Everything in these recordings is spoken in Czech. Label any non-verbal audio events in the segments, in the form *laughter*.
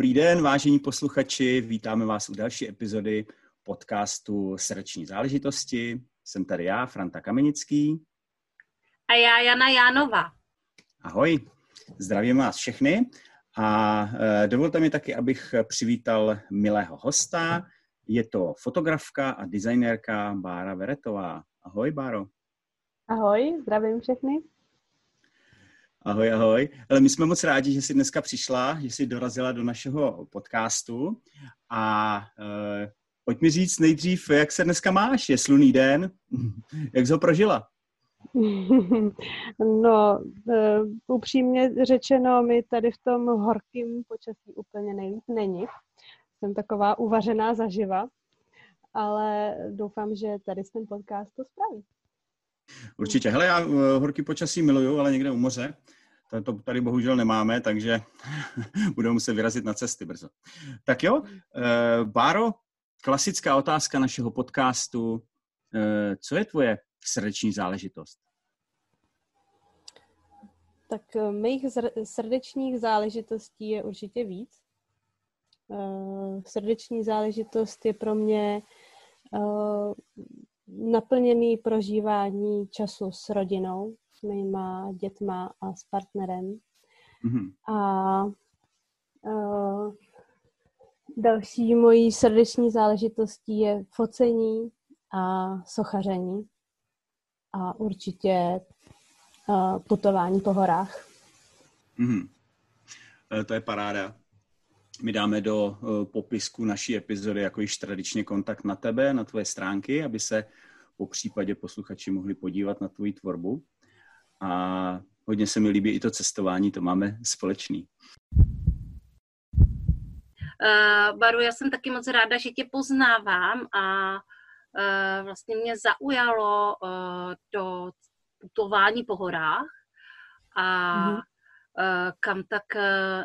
Dobrý den, vážení posluchači, vítáme vás u další epizody podcastu Srdeční záležitosti. Jsem tady já, Franta Kamenický. A já, Jana Jánová. Ahoj, zdravím vás všechny a e, dovolte mi taky, abych přivítal milého hosta. Je to fotografka a designérka Bára Veretová. Ahoj, Báro. Ahoj, zdravím všechny. Ahoj, ahoj. Ale my jsme moc rádi, že jsi dneska přišla, že jsi dorazila do našeho podcastu a uh, pojď mi říct nejdřív, jak se dneska máš? Je sluný den? *laughs* jak jsi ho prožila? *laughs* No, uh, upřímně řečeno, mi tady v tom horkým počasí úplně nejlíp není. Jsem taková uvařená zaživa, ale doufám, že tady s ten podcast to spraví. Určitě. Hele, já uh, horký počasí miluju, ale někde u moře. To, tady bohužel nemáme, takže *laughs* budeme muset vyrazit na cesty brzo. Tak jo, uh, Báro, klasická otázka našeho podcastu. Uh, co je tvoje srdeční záležitost? Tak mých srdečních záležitostí je určitě víc. Srdeční záležitost je pro mě naplněný prožívání času s rodinou, s mýma dětma a s partnerem. Mm-hmm. A uh, další mojí srdeční záležitostí je focení a sochaření a určitě uh, putování po horách. Mm-hmm. To je paráda. My dáme do uh, popisku naší epizody jako již tradičně kontakt na tebe, na tvoje stránky, aby se po případě posluchači mohli podívat na tvoji tvorbu. A hodně se mi líbí i to cestování, to máme společný. Uh, Baru, já jsem taky moc ráda, že tě poznávám a uh, vlastně mě zaujalo uh, to putování po horách a mm-hmm. Kam tak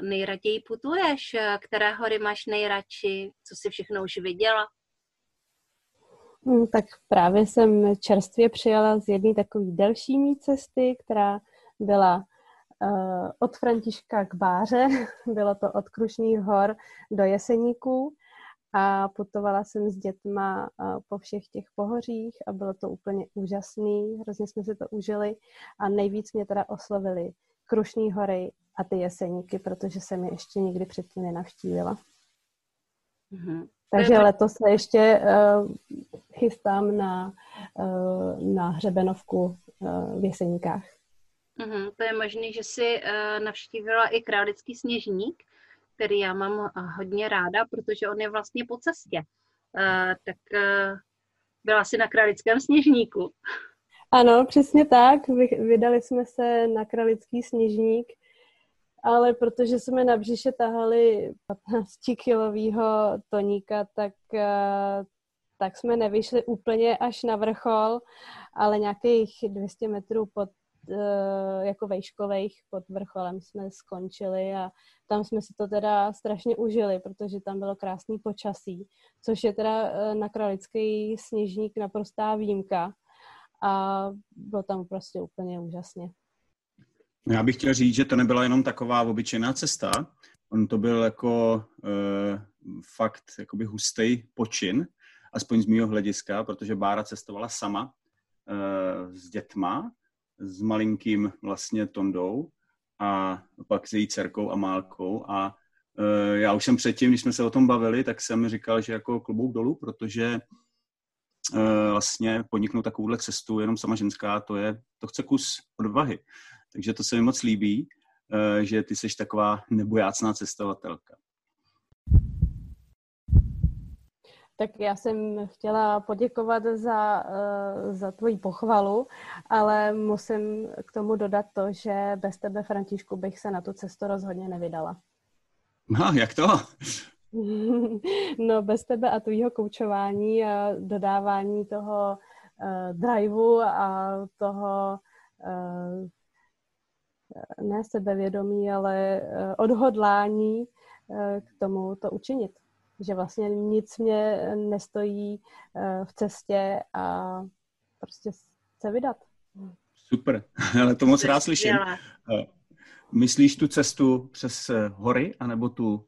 nejraději putuješ? Které hory máš nejradši? Co jsi všechno už viděla? Hmm, tak právě jsem čerstvě přijala z jedné takové delší mý cesty, která byla od Františka k Báře. *laughs* Bylo to od Krušných hor do Jeseníků a putovala jsem s dětma po všech těch pohořích a bylo to úplně úžasný. Hrozně jsme si to užili a nejvíc mě teda oslovili Krušní hory a ty Jeseníky, protože jsem je ještě nikdy předtím nenavštívila. Mm-hmm. Takže letos se ještě uh, chystám na, uh, na hřebenovku uh, v Jeseníkách. Uh-huh. To je možné, že jsi uh, navštívila i Králický sněžník, který já mám uh, hodně ráda, protože on je vlastně po cestě. Uh, tak uh, byla jsi na Králickém sněžníku. Ano, přesně tak. Vydali jsme se na Kralický sněžník ale protože jsme na břiše tahali 15-kilového toníka, tak, eh, tak jsme nevyšli úplně až na vrchol, ale nějakých 200 metrů pod eh, jako vejškových pod vrcholem jsme skončili a tam jsme si to teda strašně užili, protože tam bylo krásný počasí, což je teda eh, na Kralický sněžník naprostá výjimka a bylo tam prostě úplně úžasně. Já bych chtěl říct, že to nebyla jenom taková obyčejná cesta, on to byl jako uh, fakt jakoby hustý počin, aspoň z mého hlediska, protože Bára cestovala sama uh, s dětma, s malinkým vlastně Tondou a pak s její dcerkou a Málkou a uh, já už jsem předtím, když jsme se o tom bavili, tak jsem říkal, že jako klobouk dolů, protože vlastně podniknout takovouhle cestu jenom sama ženská, to je, to chce kus odvahy. Takže to se mi moc líbí, eh, že ty jsi taková nebojácná cestovatelka. Tak já jsem chtěla poděkovat za, uh, za tvoji pochvalu, ale musím k tomu dodat to, že bez tebe, Františku, bych se na tu cestu rozhodně nevydala. No, jak to? *laughs* no, bez tebe a tvýho koučování a dodávání toho uh, driveu a toho uh, ne sebevědomí, ale uh, odhodlání uh, k tomu to učinit. Že vlastně nic mě nestojí uh, v cestě a prostě se vydat. Super, *laughs* ale to moc rád slyším. Myslíš tu cestu přes hory, anebo tu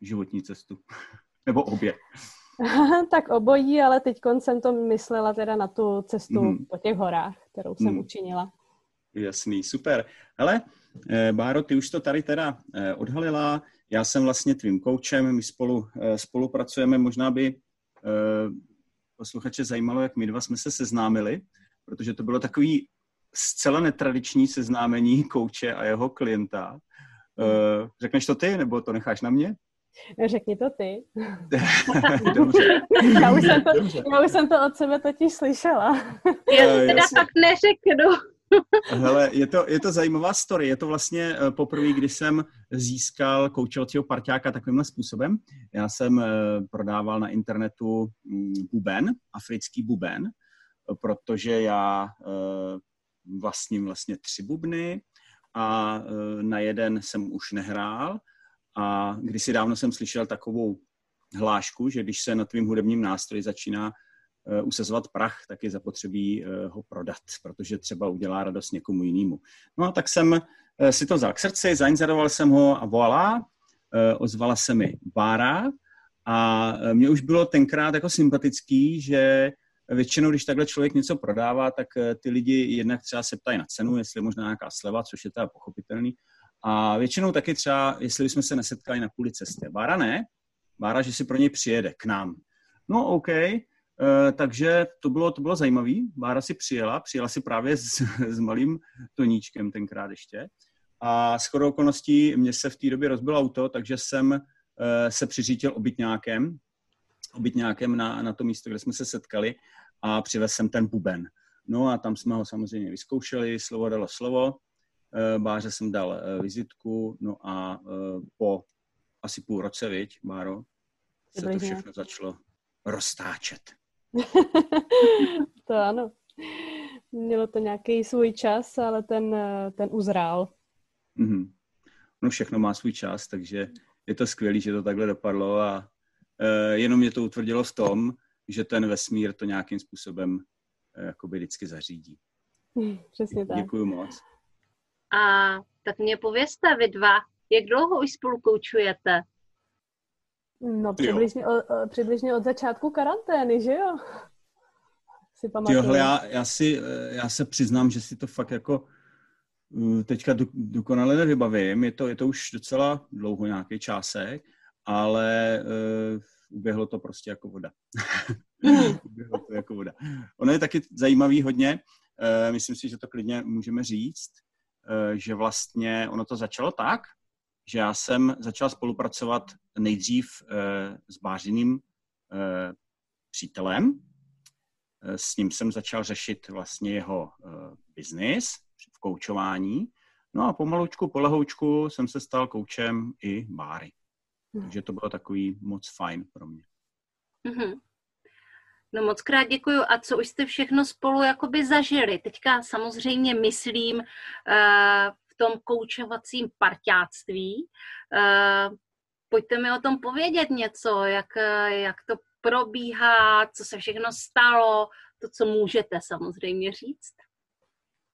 životní cestu? *laughs* Nebo obě? *laughs* tak obojí, ale teď jsem to myslela teda na tu cestu mm. po těch horách, kterou jsem mm. učinila. Jasný, super. Ale eh, Báro, ty už to tady teda eh, odhalila. Já jsem vlastně tvým koučem, my spolu eh, spolupracujeme. Možná by eh, posluchače zajímalo, jak my dva jsme se seznámili, protože to bylo takový zcela netradiční seznámení kouče a jeho klienta. Uh, řekneš to ty, nebo to necháš na mě? Řekni to ty. *laughs* Dobře. *laughs* já, už jsem to, já už jsem to od sebe totiž slyšela. *laughs* Já uh, teda jasně. fakt neřeknu. Hele, je to, je to zajímavá story. Je to vlastně uh, poprvé, kdy jsem získal koučovacího parťáka takovýmhle způsobem. Já jsem prodával na internetu um, buben, africký buben, protože já vlastním vlastně tři bubny a e, na jeden jsem už nehrál a kdysi dávno jsem slyšel takovou hlášku, že když se na tvým hudebním nástroji začíná e, usazovat prach, tak je zapotřebí e, ho prodat, protože třeba udělá radost někomu jinému. No a tak jsem si to vzal k srdci, zainzeroval jsem ho a voilà, ozvala se mi Bára a mě už bylo tenkrát jako sympatický, že většinou, když takhle člověk něco prodává, tak eh, ty lidi jednak třeba se ptají na cenu, jestli je možná nějaká sleva, což je teda pochopitelný. A většinou taky třeba, jestli jsme se nesetkali na půli cesty. Bára ne, Bára, že si pro něj přijede k nám. No OK, Uh, takže to bylo, to bylo zajímavé. Bára si přijela, přijela si právě s, *laughs* s malým toníčkem tenkrát ještě. A s chodou okolností mě se v té době rozbil auto, takže jsem uh, se přiřítil obytňákem, obytňákem na, na to místo, kde jsme se setkali a přivez jsem ten buben. No a tam jsme ho samozřejmě vyzkoušeli, slovo dalo slovo, eh, Báře jsem dal eh, vizitku, no a eh, po asi půl roce, viď, Báro, se to všechno začalo roztáčet. *laughs* to ano. Mělo to nějaký svůj čas, ale ten, ten uzrál. Mm-hmm. No všechno má svůj čas, takže je to skvělé, že to takhle dopadlo a jenom mě to utvrdilo v tom, že ten vesmír to nějakým způsobem uh, jakoby vždycky zařídí. Hmm, přesně tak. Děkuji moc. A tak mě povězte vy dva, jak dlouho už spolu koučujete? No přibližně, o, přibližně od začátku karantény, že jo? Si pamatuju. já, já, si, eh, já se přiznám, že si to fakt jako teďka dokonale nevybavím. Je to, je to už docela dlouho nějaký čásek, ale uh, uběhlo to prostě jako voda. *laughs* *laughs* uběhlo to jako voda. Ono je taky zajímavý hodně, uh, myslím si, že to klidně můžeme říct, uh, že vlastně ono to začalo tak, že já jsem začal spolupracovat nejdřív uh, s bářiným přítelem. S ním jsem začal řešit vlastně jeho biznis v koučování. No a pomalučku, polehoučku jsem se stal koučem i Báry. Takže to bylo takový moc fajn pro mě. Mm-hmm. No moc krát děkuju. A co už jste všechno spolu jakoby zažili? Teďka samozřejmě myslím uh, v tom koučovacím parťáctví. Uh, pojďte mi o tom povědět něco, jak, jak to probíhá, co se všechno stalo, to, co můžete samozřejmě říct.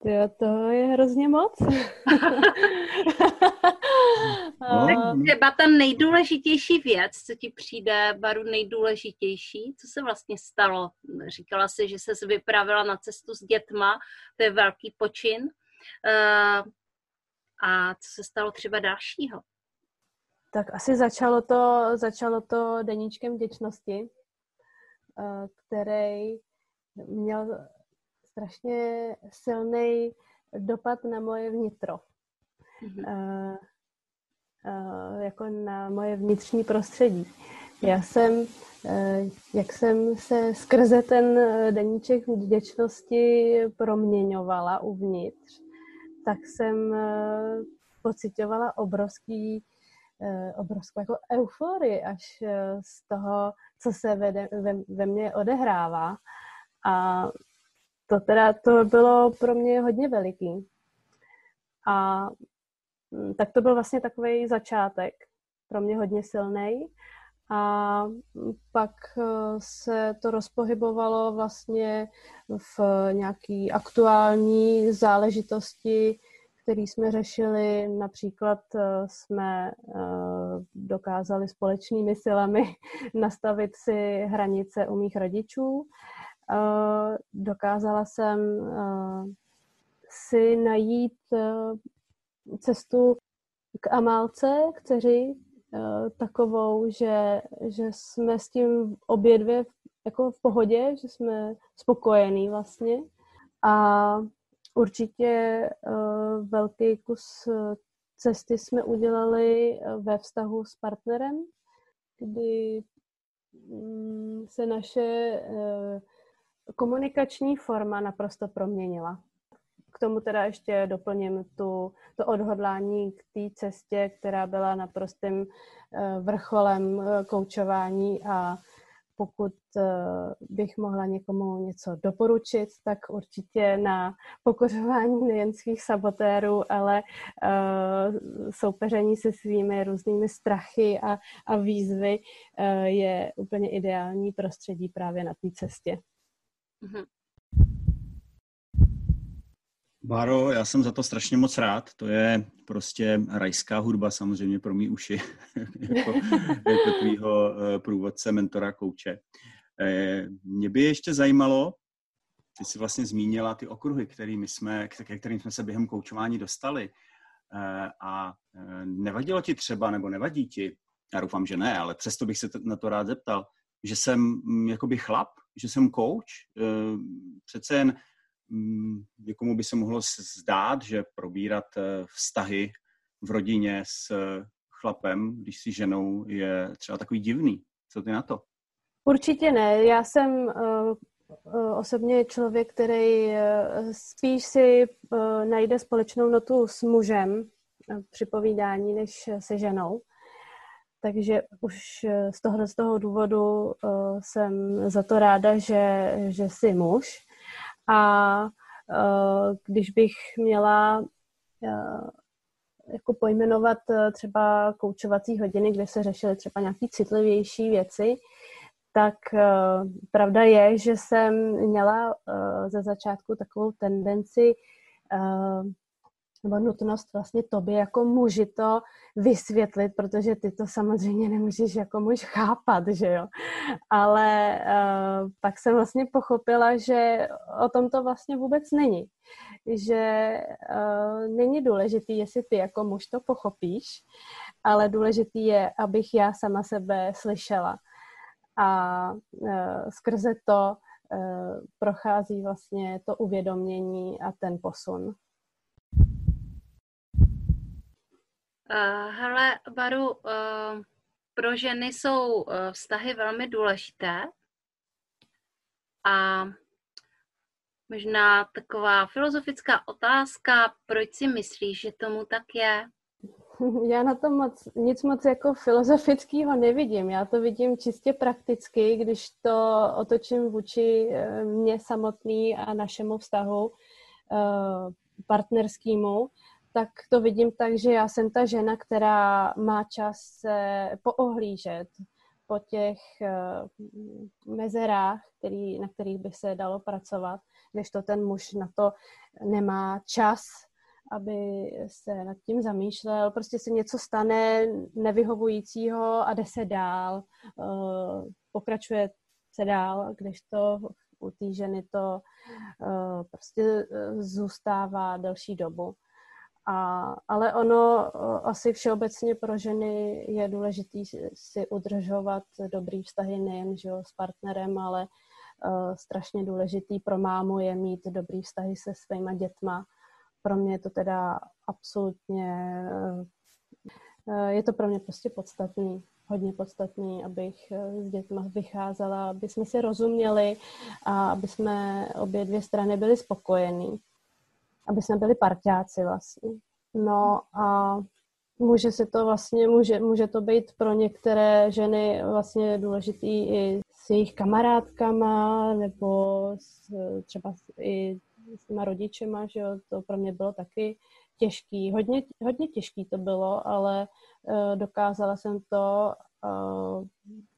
Jo, to je hrozně moc. *laughs* no. Tak třeba ta nejdůležitější věc, co ti přijde, Baru, nejdůležitější, co se vlastně stalo? Říkala jsi, že se vypravila na cestu s dětma, to je velký počin. Uh, a co se stalo třeba dalšího? Tak asi začalo to, začalo to deníčkem vděčnosti, uh, který měl strašně silný dopad na moje vnitro. Mm-hmm. Uh, jako na moje vnitřní prostředí. Já jsem jak jsem se skrze ten deníček vděčnosti proměňovala uvnitř, tak jsem pocitovala obrovský, obrovskou jako euforii až z toho, co se ve, ve, ve mně odehrává. A to teda to bylo pro mě hodně veliký. A mm, tak to byl vlastně takový začátek, pro mě hodně silný. A pak eh, se to rozpohybovalo vlastně v nějaký aktuální záležitosti, které jsme řešili. Například eh, jsme eh, dokázali společnými silami *laughs* nastavit si hranice u mých rodičů. Dokázala jsem si najít cestu k Amálce, k dceři, Eh, takovou, že, že jsme s tím obě dvě jako v pohodě, že jsme spokojení vlastně. A určitě velký kus eh, cesty jsme udělali ve vztahu s partnerem, kdy um, se naše komunikační forma naprosto proměnila k tomu teda ještě doplním tu, to odhodlání k té cestě, která byla naprostým eh, vrcholem eh, koučování a pokud eh, bych mohla někomu něco doporučit, tak určitě na pokořování nejen svých sabotérů, ale soupeření se svými různými strachy a, a výzvy je úplně ideální prostředí právě na té cestě. Mm-hmm. Báro, já jsem za to strašně moc rád. To je prostě rajská hudba samozřejmě pro mý uši, *laughs* jako, jako tvýho eh, průvodce, mentora, kouče. Eh, mě by ještě zajímalo, ty jsi vlastně zmínila ty okruhy, kterými jsme, ke kterým jsme se během koučování dostali. Eh, a nevadilo ti třeba, nebo nevadí ti, já doufám, že ne, ale přesto bych se na to rád zeptal, že jsem mm, jakoby chlap, že jsem kouč. Přece jen Mm, někomu by se mohlo zdát, že probírat eh, vztahy v rodině s eh, chlapem, když si ženou, je třeba takový divný. Co ty na to? Určitě ne. Já jsem osobně člověk, který spíš si najde společnou notu s mužem při povídání, než se ženou. Takže už z toho, z toho důvodu jsem za to ráda, že, že jsi muž. A uh, když bych měla uh, jako pojmenovat uh, třeba koučovací hodiny, kde se řešily třeba nějaké citlivější věci, tak uh, pravda je, že jsem měla uh, ze začátku takovou tendenci uh, nebo nutnost vlastně tobě jako muži to vysvětlit, protože ty to samozřejmě nemůžeš jako muž chápat, že jo. Ale uh, pak jsem vlastně pochopila, že o tom to vlastně vůbec není. Že uh, není důležitý, jestli ty jako muž to pochopíš, ale důležitý je, abych já sama sebe slyšela. A uh, skrze to prochází vlastně to uvědomění a ten posun. Uh, hele, Baru, uh, pro ženy jsou uh, vztahy velmi důležité a možná taková filozofická otázka, proč si myslíš, že tomu tak je? *laughs* Já na to moc, nic moc jako filozofického nevidím. Já to vidím čistě prakticky, když to otočím vůči mě samotný a našemu vztahu partnerskému, tak to vidím tak, že já jsem ta žena, která má čas se poohlížet po těch uh, mezerách, který, na kterých by se dalo pracovat, než to ten muž na to nemá čas, aby se nad tím zamýšlel. Prostě se něco stane nevyhovujícího a jde se dál, uh, pokračuje se dál, když to u té ženy to uh, prostě zůstává delší dobu. A, ale ono asi všeobecně pro ženy je důležité si udržovat dobrý vztahy nejen že jo, s partnerem, ale uh, strašně důležitý pro mámu je mít dobrý vztahy se svýma dětma. Pro mě je to teda absolutně, uh, je to pro mě prostě podstatný. hodně podstatný, abych s dětmi vycházela, aby jsme si rozuměli a aby jsme obě dvě strany byli spokojení. Aby jsme byli parťáci vlastně. No a může se to vlastně, může, může to být pro některé ženy vlastně důležitý i s jejich kamarádkama nebo s, třeba i s těma rodičema, že jo, to pro mě bylo taky těžký, hodně, hodně těžký to bylo, ale uh, dokázala jsem to uh,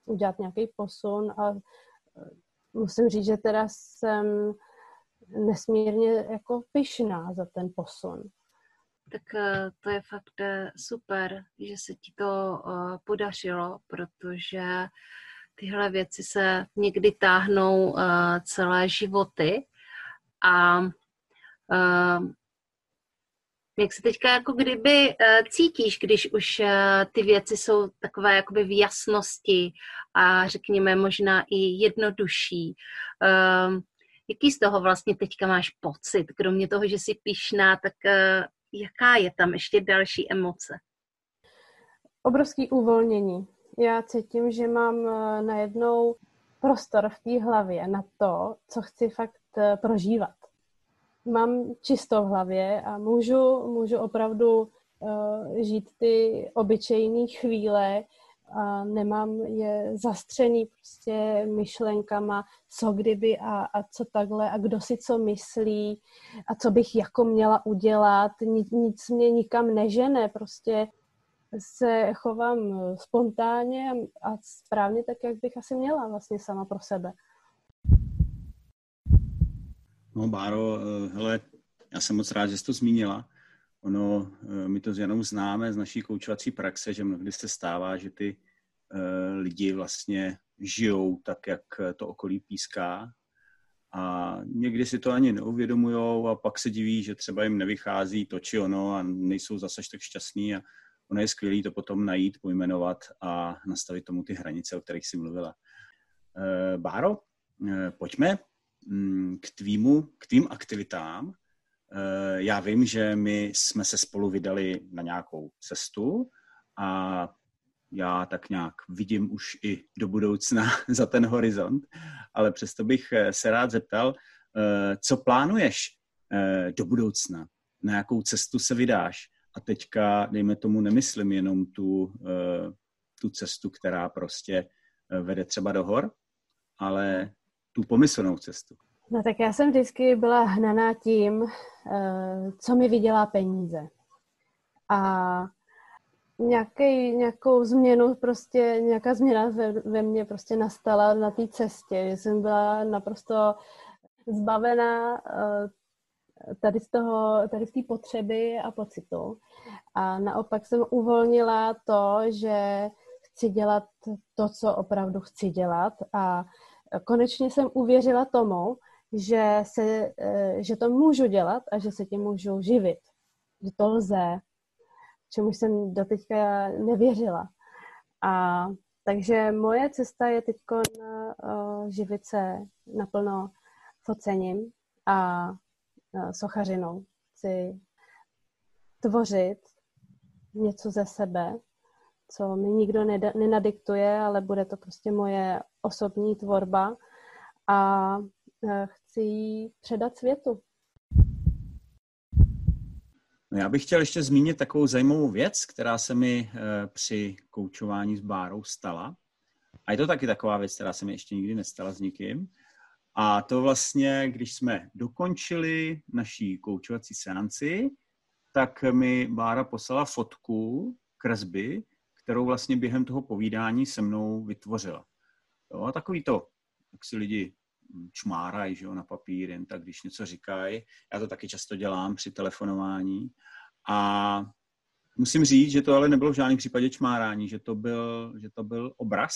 udělat nějaký posun a uh, musím říct, že teda jsem nesmírně jako pyšná za ten posun. Tak uh, to je fakt uh, super, že se ti to uh, podařilo, protože tyhle věci se někdy táhnou celé životy a jak se teďka jako kdyby cítíš, když už ty věci jsou takové jakoby v jasnosti a řekněme možná i jednodušší. Jaký z toho vlastně teďka máš pocit? Kromě toho, že jsi pišná, tak uh, jaká je tam ještě další emoce? Obrovský uvolnění. Já cítím, že mám najednou prostor v té hlavě na to, co chci fakt prožívat mám čisto v hlavě a můžu, můžu opravdu uh, žít ty obyčejné chvíle a nemám je zastřený prostě myšlenkama, co kdyby a, a co takhle a kdo si co myslí a co bych jako měla udělat. Nic, nic mě nikam nežene, prostě se chovám spontánně a, správně tak, jak bych asi měla vlastně sama pro sebe. No, Báro, eh, hele, já jsem moc rád, že jsi to zmínila. Ono, eh, my to s Janou známe z naší koučovací praxe, že mnohdy se stává, že ty uh, lidi vlastně žijou tak, jak to okolí píská a někdy si to ani neuvědomujou a pak se diví, že třeba jim nevychází to či ono a nejsou zase tak šťastní a ono je skvělé to potom najít, pojmenovat a nastavit tomu ty hranice, o kterých jsi mluvila. Uh, Báro, pojďme Mm, k tvýmu, k tvým aktivitám. Eh, já vím, že my jsme se spolu vydali na nějakou cestu a já tak nějak vidím už i do budoucna *laughs* za ten horizont, ale přesto bych eh, se rád zeptal, eh, co plánuješ do budoucna, na jakou cestu se vydáš. A teďka, dejme tomu, nemyslím jenom tu, tu cestu, která prostě vede třeba do hor, ale tu pomyslnou cestu? No tak já jsem vždycky byla hnaná tím, eh, co mi vydělá peníze. A nějaký, nějakou změnu, prostě nějaká změna ve, ve mně prostě nastala na té cestě, že jsem byla naprosto zbavená eh, tady z toho, tady z té potřeby a pocitu. A naopak jsem uvolnila to, že chci dělat to, co opravdu chci dělat a konečně jsem uvěřila tomu, že, se, eh, že to můžu dělat a že se tím můžu živit. Že to lze, čemu jsem doteďka nevěřila. A takže moje cesta je teď uh, živit se naplno focením a uh, sochařinou. Chci tvořit něco ze sebe, co mi nikdo nenadiktuje, ale bude to prostě moje osobní tvorba a e, chci ji předat světu. No já bych chtěl ještě zmínit takovou zajímavou věc, která se mi e, při koučování s Bárou stala. A je to taky taková věc, která se mi ještě nikdy nestala s nikým. A to vlastně, když jsme dokončili naší koučovací seanci, tak mi Bára poslala fotku kresby, kterou vlastně během toho povídání se mnou vytvořila. Jo, a takový to, jak si lidi čmárají že jo, na papír, jen tak, když něco říkají. Já to taky často dělám při telefonování. A musím říct, že to ale nebylo v žádném případě čmárání, že to byl, že to byl obraz,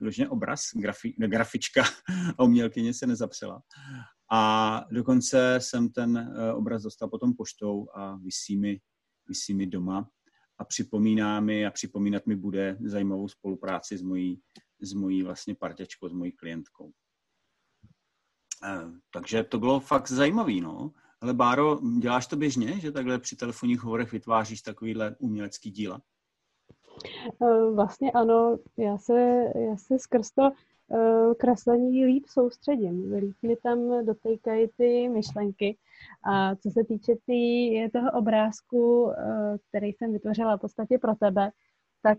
vyloženě obraz, grafi, grafička a *laughs* umělkyně se nezapřela. A dokonce jsem ten eh, obraz dostal potom poštou a vysí mi, vysí mi doma a připomíná mi a připomínat mi bude zajímavou spolupráci s mojí, s mojí vlastně parťačkou, s mojí klientkou. Eh, takže to bylo fakt zajímavý, no. Ale Báro, děláš to běžně, že takhle při telefonních hovorech vytváříš takovýhle umělecký díla? Vlastně ano, já se, já se skrz to kreslení líp soustředím. Líp mi tam dotýkají ty myšlenky. A co se týče tý, toho obrázku, který jsem vytvořila v podstatě pro tebe, tak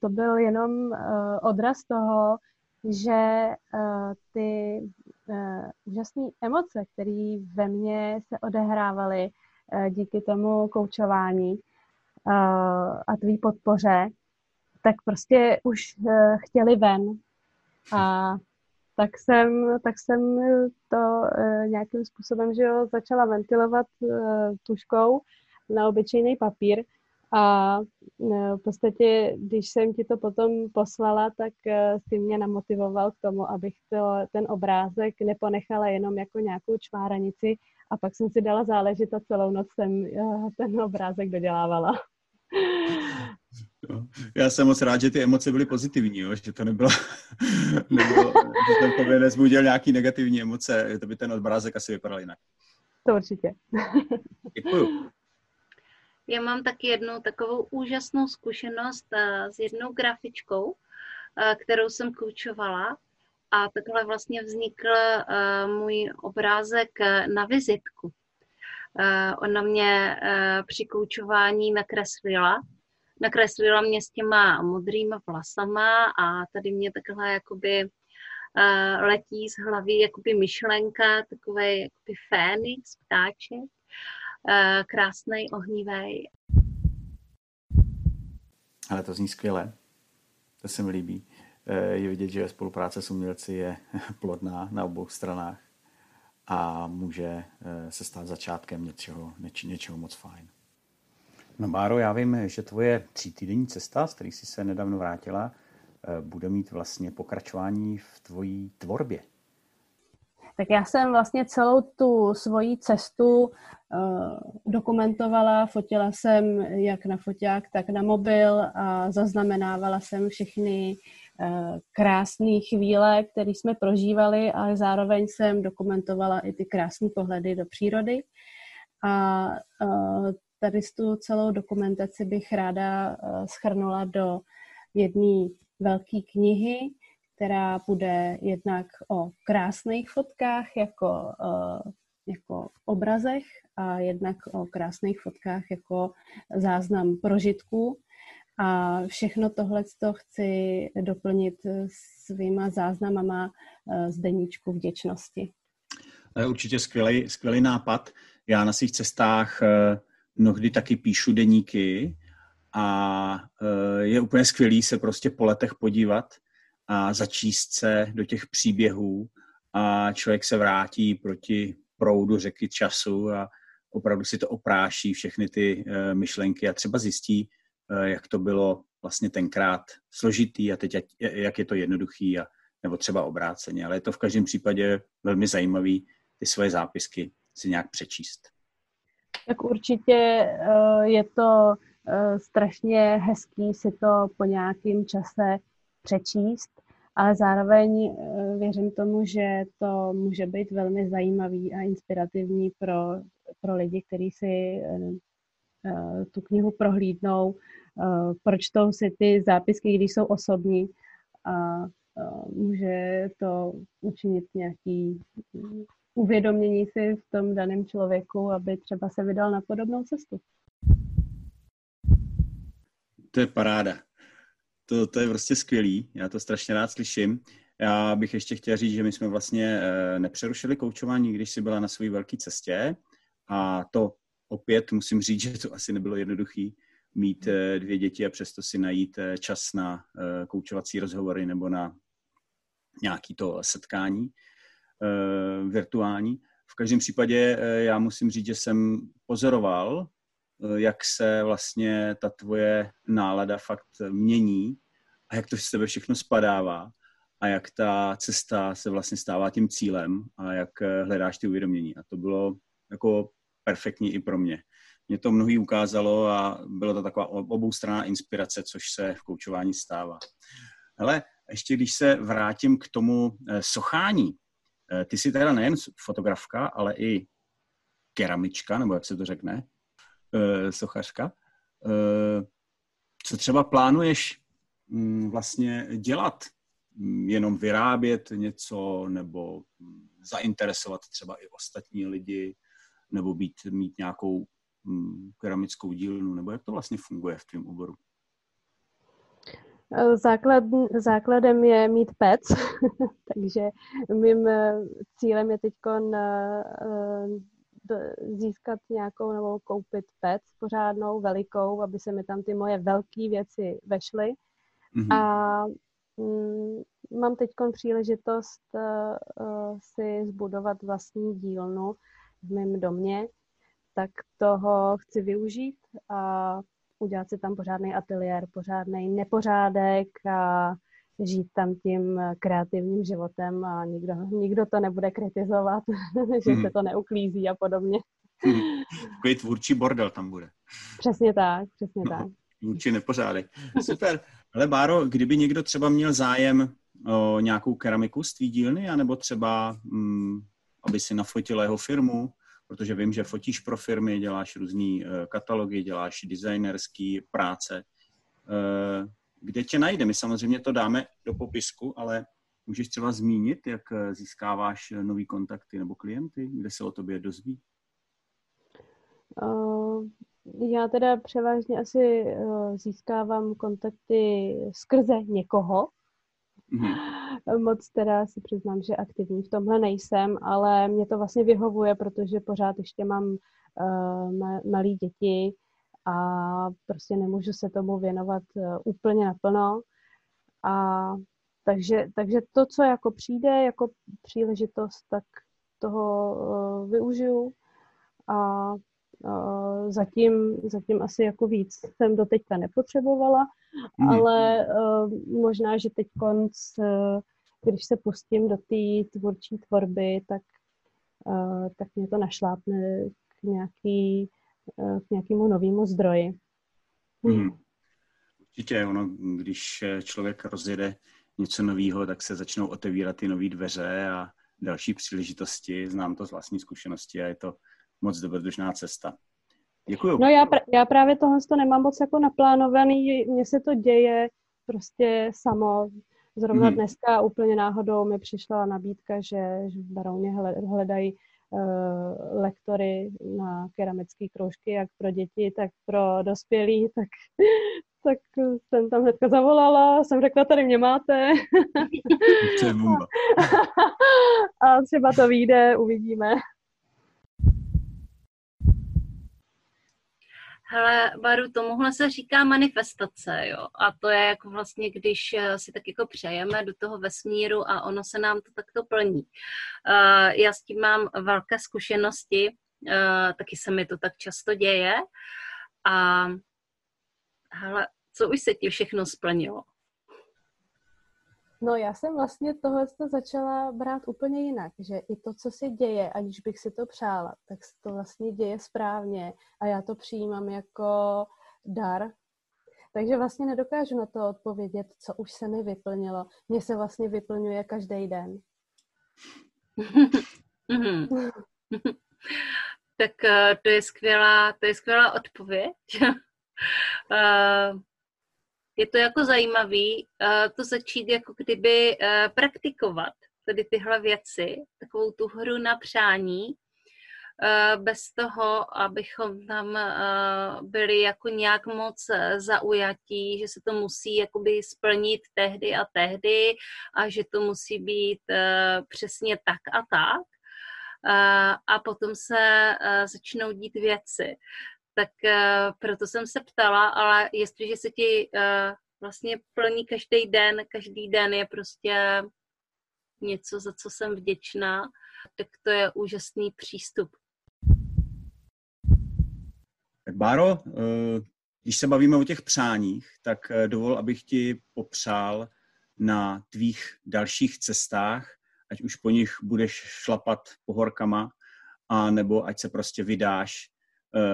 to byl jenom odraz toho, že ty úžasné emoce, které ve mně se odehrávaly díky tomu koučování a tvý podpoře, tak prostě už chtěli ven. A tak jsem, tak jsem to nějakým způsobem že jo, začala ventilovat tuškou na obyčejný papír a v podstatě, když jsem ti to potom poslala, tak si mě namotivoval k tomu, abych to, ten obrázek neponechala jenom jako nějakou čváranici a pak jsem si dala záležit a celou noc jsem ten obrázek dodělávala. *laughs* Já jsem moc rád, že ty emoce byly pozitivní, jo? že to nebylo, *laughs* nebylo že jsem tobě nezbudil nějaký negativní emoce, to by ten obrázek asi vypadal jinak. To určitě. Děkuju. Já mám taky jednu takovou úžasnou zkušenost eh, s jednou grafičkou, eh, kterou jsem koučovala a takhle vlastně vznikl eh, můj obrázek na vizitku. Ona mě při koučování nakreslila. Nakreslila mě s těma modrýma vlasama a tady mě takhle jakoby letí z hlavy jakoby myšlenka, takový jakoby fénix, ptáček Eh, krásný, ohnívý. Ale to zní skvěle. To se mi líbí. Eh, je vidět, že spolupráce s umělci je *laughs* plodná na obou stranách a může eh, se stát začátkem něčeho, něč, něčeho moc fajn. No Báro, já vím, že tvoje třítýdenní cesta, z který jsi se nedávno vrátila, bude mít vlastně pokračování v tvojí tvorbě. Tak já jsem vlastně celou tu svoji cestu uh, dokumentovala, fotila jsem jak na foťák, tak na mobil a zaznamenávala jsem všechny uh, krásné chvíle, které jsme prožívali, ale zároveň jsem dokumentovala i ty krásné pohledy do přírody. A uh, tady tu celou dokumentaci bych ráda schrnula do jedné velké knihy, která bude jednak o krásných fotkách jako, uh, jako obrazech a jednak o krásných fotkách jako záznam prožitků. A všechno tohle chci doplnit svýma záznamama eh, z deníčku vděčnosti. To je určitě skvělý, skvělý nápad. Já na svých cestách eh, mnohdy taky píšu deníky a je úplně skvělý se prostě po letech podívat a začíst se do těch příběhů a člověk se vrátí proti proudu řeky času a opravdu si to opráší všechny ty uh, myšlenky a třeba zjistí, uh, jak to bylo vlastně tenkrát složitý a teď jak je to jednoduchý a nebo třeba obráceně. Ale je to v každém případě velmi zajímavý ty svoje zápisky si nějak přečíst. Tak určitě uh, je to strašně hezký si to po nějakém čase přečíst, ale zároveň eh, věřím tomu, že to může být velmi zajímavý a inspirativní pro, pro lidi, kteří si eh, eh, tu knihu prohlídnou, pročtou si ty zápisky, když jsou osobní a může to učinit nějaký uvědomění si v tom daném člověku, aby třeba se vydal na podobnou cestu. To je paráda to, to je prostě skvělý, já to strašně rád slyším. Já bych ještě chtěl říct, že my jsme vlastně eh, nepřerušili koučování, když jsi byla na své velké cestě a to opět musím říct, že to asi nebylo jednoduché mít eh, dvě děti a přesto si najít eh, čas na koučovací rozhovory nebo na nějaký to setkání virtuální. V každém případě já musím říct, že jsem pozoroval jak se vlastně ta tvoje nálada fakt mění a jak to z tebe všechno spadává a jak ta cesta se vlastně stává tím cílem a jak eh, hledáš ty uvědomění. A to bylo jako perfektní i pro mě. Mě to mnohý ukázalo a bylo to taková oboustranná inspirace, což se v koučování stává. Ale ještě když se vrátím k tomu eh, sochání, ty jsi teda nejen fotografka, ale i keramička, nebo jak se to řekne, sochařka. Uh, Co třeba plánuješ mm, vlastně dělat? Mm, jenom vyrábět něco nebo mm, zainteresovat třeba i ostatní lidi nebo být, mít nějakou keramickou dílnu, nebo jak to vlastně funguje v tvém oboru? Základ, základem je mít pec, *laughs* takže mým eh, cílem je teď eh, získat nějakou nebo koupit pec pořádnou, velikou, aby se mi tam ty moje velké věci vešly. Mm-hmm. A mm, mám teď příležitost uh, si zbudovat vlastní dílnu v mém domě, tak toho chci využít a udělat si tam pořádný ateliér, pořádný nepořádek a žít tam tím kreativním životem a nikdo, nikdo to nebude kritizovat, *laughs* že hmm. se to neuklízí a podobně. Hmm. *laughs* Takový tvůrčí bordel tam bude. Přesně tak, přesně no, tak. Tvůrčí nepořádek. Super. Ale Báro, kdyby někdo třeba měl zájem o nějakou keramiku z tvý dílny, anebo třeba, mm, aby si nafotil jeho firmu, protože vím, že fotíš pro firmy, děláš různé eh, katalogy, děláš designerský práce. Eh, kde tě najde? My samozřejmě to dáme do popisku, ale můžeš třeba zmínit, jak eh, získáváš nový kontakty nebo klienty, kde se o tobě dozví? Já teda převážně asi získávám kontakty skrze někoho, Mm-hmm. *laughs* Moc teda si přiznám, že aktivní v tomhle nejsem, ale mě to vlastně vyhovuje, protože pořád ještě mám uh, malý děti a prostě nemůžu se tomu věnovat uh, úplně naplno. A takže, takže to, co jako přijde jako příležitost, tak toho uh, využiju a uh, zatím, zatím asi jako víc jsem do teďka nepotřebovala, mm. ale uh, možná, že teď konc, uh, když se pustím do té tvůrčí tvorby, tak, tak mě to našlápne k, nějaký, k nějakému novému zdroji. Mm. Určitě, ono, když člověk rozjede něco nového, tak se začnou otevírat ty nové dveře a další příležitosti. Znám to z vlastní zkušenosti a je to moc dobrodružná cesta. Děkuju. No já, pr- já právě tohle to nemám moc jako naplánovaný, mně se to děje prostě samo. Zrovna hmm. dneska úplně náhodou mi přišla nabídka, že, že v Barouně hledají lektory na keramické kroužky, jak pro děti, tak pro dospělí, tak, *laughs* tak jsem tam hnedka zavolala, jsem řekla, tady mě máte. *laughs* A třeba to vyjde, uvidíme. Hele, Baru, tomuhle se říká manifestace, jo. A to je jako vlastně, když eh, si tak jako přejeme do toho vesmíru a ono se nám to takto plní. Uh, já s tím mám velké zkušenosti, uh, taky se mi to tak často děje. A hele, co už se ti všechno splnilo? No já jsem vlastně tohle začala brát úplně jinak, že i to, co se děje, aniž bych si to přála, tak se to vlastně děje správně a já to přijímám jako dar. Takže vlastně nedokážu na to odpovědět, co už se mi vyplnilo. Mně se vlastně vyplňuje každý den. tak eh, to je skvělá, to je skvělá odpověď. *laughs* Eh, je to jako zajímavý uh, to začít jako kdyby uh, praktikovat tady tyhle věci, takovou tu hru na přání, uh, bez toho, abychom tam byli jako nějak moc zaujatí, že se to musí jakoby splnit tehdy a tehdy a že to musí být přesně tak a tak. A potom se začnou dít věci tak uh, proto jsem se ptala, ale jestliže se ti uh, vlastně plní každý den, každý den je prostě něco, za co jsem vděčná, tak to je úžasný přístup. Tak Báro, uh, když se bavíme o těch přáních, tak dovol, abych ti popřál na tvých dalších cestách, ať už po nich budeš šlapat pohorkama, a nebo ať se prostě vydáš Eh,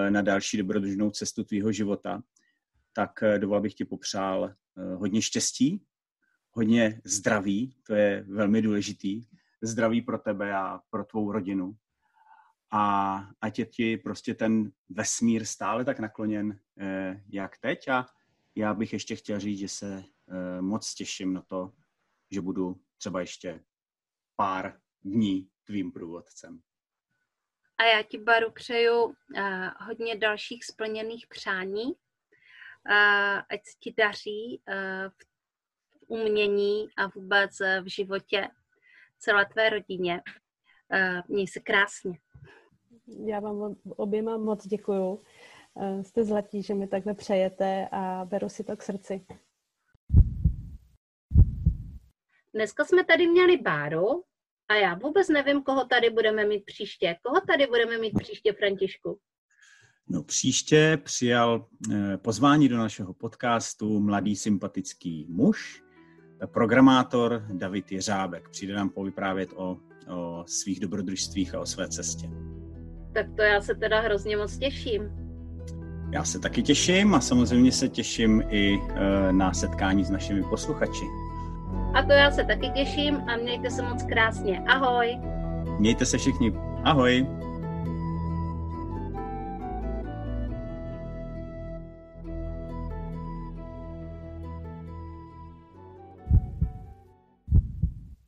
na další dobrodružnou cestu tvýho života, tak eh, dovol bych ti popřál eh, hodně štěstí, hodně zdraví, to je velmi důležitý, zdraví pro tebe a pro tvou rodinu. A ať je ti prostě ten vesmír stále tak nakloněn, jak teď a já bych ještě chtěl říct, že se moc těším na to, že budu třeba ještě pár dní tvým průvodcem. A já ti, Baru, přeju uh, hodně dalších splněných přání. Uh, ať se ti daří uh, v umění a vůbec v životě celé tvé rodině. Měj se krásně. Já vám oběma moc děkuju. Jste zlatí, že mi takhle přejete a beru si to k srdci. Dneska jsme tady měli Báru a já vůbec nevím, koho tady budeme mít příště. Koho tady budeme mít příště, Františku? No příště přijal eh, pozvání do našeho podcastu mladý sympatický muž, programátor David Jeřábek. Přijde nám povyprávět o, o svých dobrodružstvích a o své cestě. Tak to já se teda hrozně moc těším. Já se taky těším a samozřejmě se těším i e, na setkání s našimi posluchači. A to já se taky těším a mějte se moc krásně. Ahoj. Mějte se všichni. Ahoj.